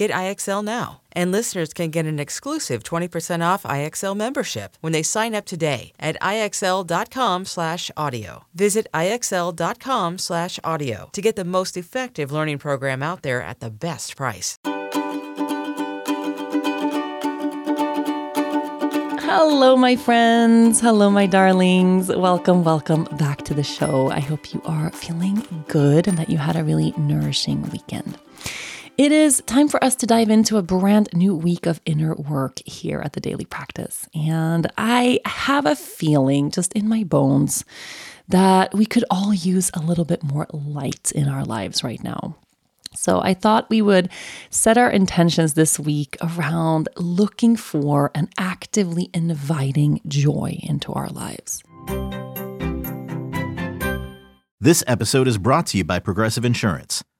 Get IXL now. And listeners can get an exclusive 20% off IXL membership when they sign up today at IXL.com/audio. Visit IXL.com/audio to get the most effective learning program out there at the best price. Hello, my friends. Hello, my darlings. Welcome, welcome back to the show. I hope you are feeling good and that you had a really nourishing weekend. It is time for us to dive into a brand new week of inner work here at the Daily Practice. And I have a feeling just in my bones that we could all use a little bit more light in our lives right now. So I thought we would set our intentions this week around looking for and actively inviting joy into our lives. This episode is brought to you by Progressive Insurance.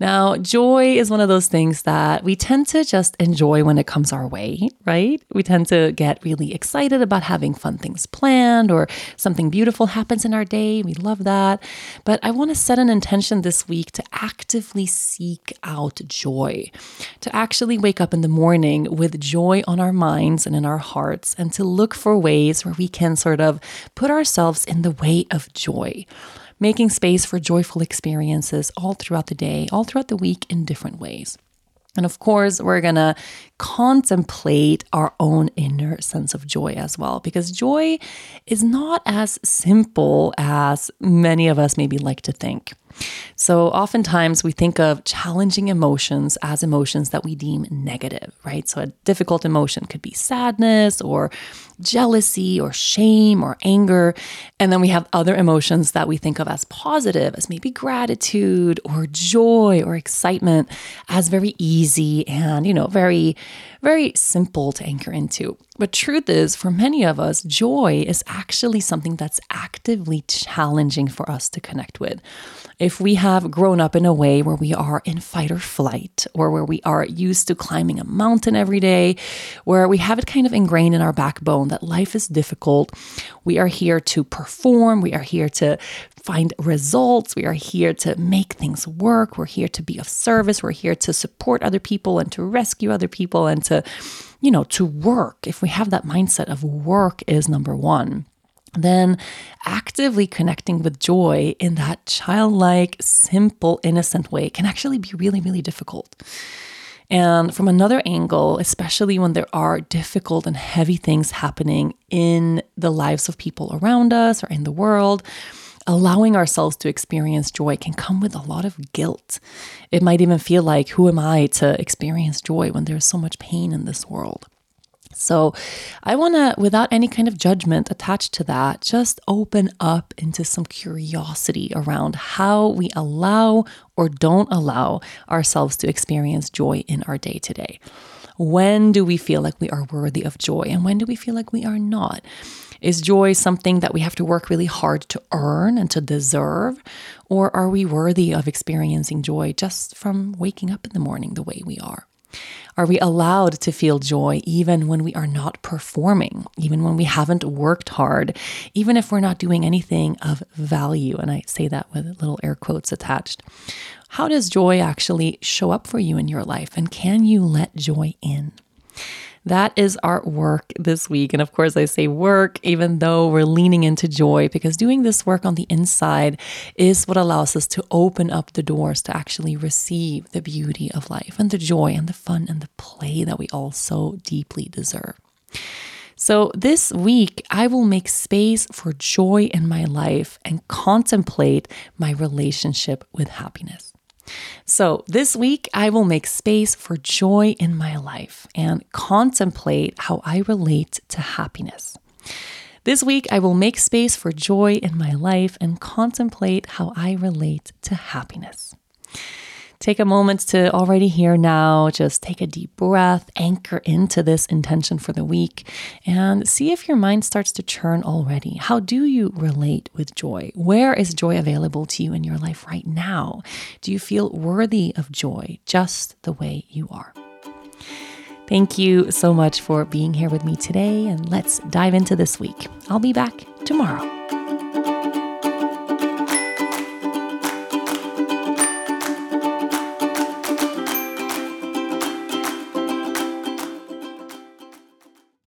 Now, joy is one of those things that we tend to just enjoy when it comes our way, right? We tend to get really excited about having fun things planned or something beautiful happens in our day. We love that. But I want to set an intention this week to actively seek out joy, to actually wake up in the morning with joy on our minds and in our hearts, and to look for ways where we can sort of put ourselves in the way of joy making space for joyful experiences all throughout the day, all throughout the week in different ways. And of course, we're going to contemplate our own inner sense of joy as well, because joy is not as simple as many of us maybe like to think. So, oftentimes we think of challenging emotions as emotions that we deem negative, right? So, a difficult emotion could be sadness or jealousy or shame or anger. And then we have other emotions that we think of as positive, as maybe gratitude or joy or excitement, as very easy and, you know, very, very simple to anchor into. But truth is, for many of us, joy is actually something that's actively challenging for us to connect with. If we have grown up in a way where we are in fight or flight, or where we are used to climbing a mountain every day, where we have it kind of ingrained in our backbone that life is difficult, we are here to perform, we are here to find results, we are here to make things work, we're here to be of service, we're here to support other people and to rescue other people and to you know, to work, if we have that mindset of work is number one, then actively connecting with joy in that childlike, simple, innocent way can actually be really, really difficult. And from another angle, especially when there are difficult and heavy things happening in the lives of people around us or in the world, allowing ourselves to experience joy can come with a lot of guilt. It might even feel like, who am I to experience joy when there's so much pain in this world? So, I want to, without any kind of judgment attached to that, just open up into some curiosity around how we allow or don't allow ourselves to experience joy in our day to day. When do we feel like we are worthy of joy and when do we feel like we are not? Is joy something that we have to work really hard to earn and to deserve? Or are we worthy of experiencing joy just from waking up in the morning the way we are? Are we allowed to feel joy even when we are not performing, even when we haven't worked hard, even if we're not doing anything of value? And I say that with little air quotes attached. How does joy actually show up for you in your life? And can you let joy in? That is our work this week. And of course, I say work, even though we're leaning into joy, because doing this work on the inside is what allows us to open up the doors to actually receive the beauty of life and the joy and the fun and the play that we all so deeply deserve. So, this week, I will make space for joy in my life and contemplate my relationship with happiness. So, this week, I will make space for joy in my life and contemplate how I relate to happiness. This week, I will make space for joy in my life and contemplate how I relate to happiness. Take a moment to already here now, just take a deep breath, anchor into this intention for the week, and see if your mind starts to churn already. How do you relate with joy? Where is joy available to you in your life right now? Do you feel worthy of joy just the way you are? Thank you so much for being here with me today, and let's dive into this week. I'll be back tomorrow.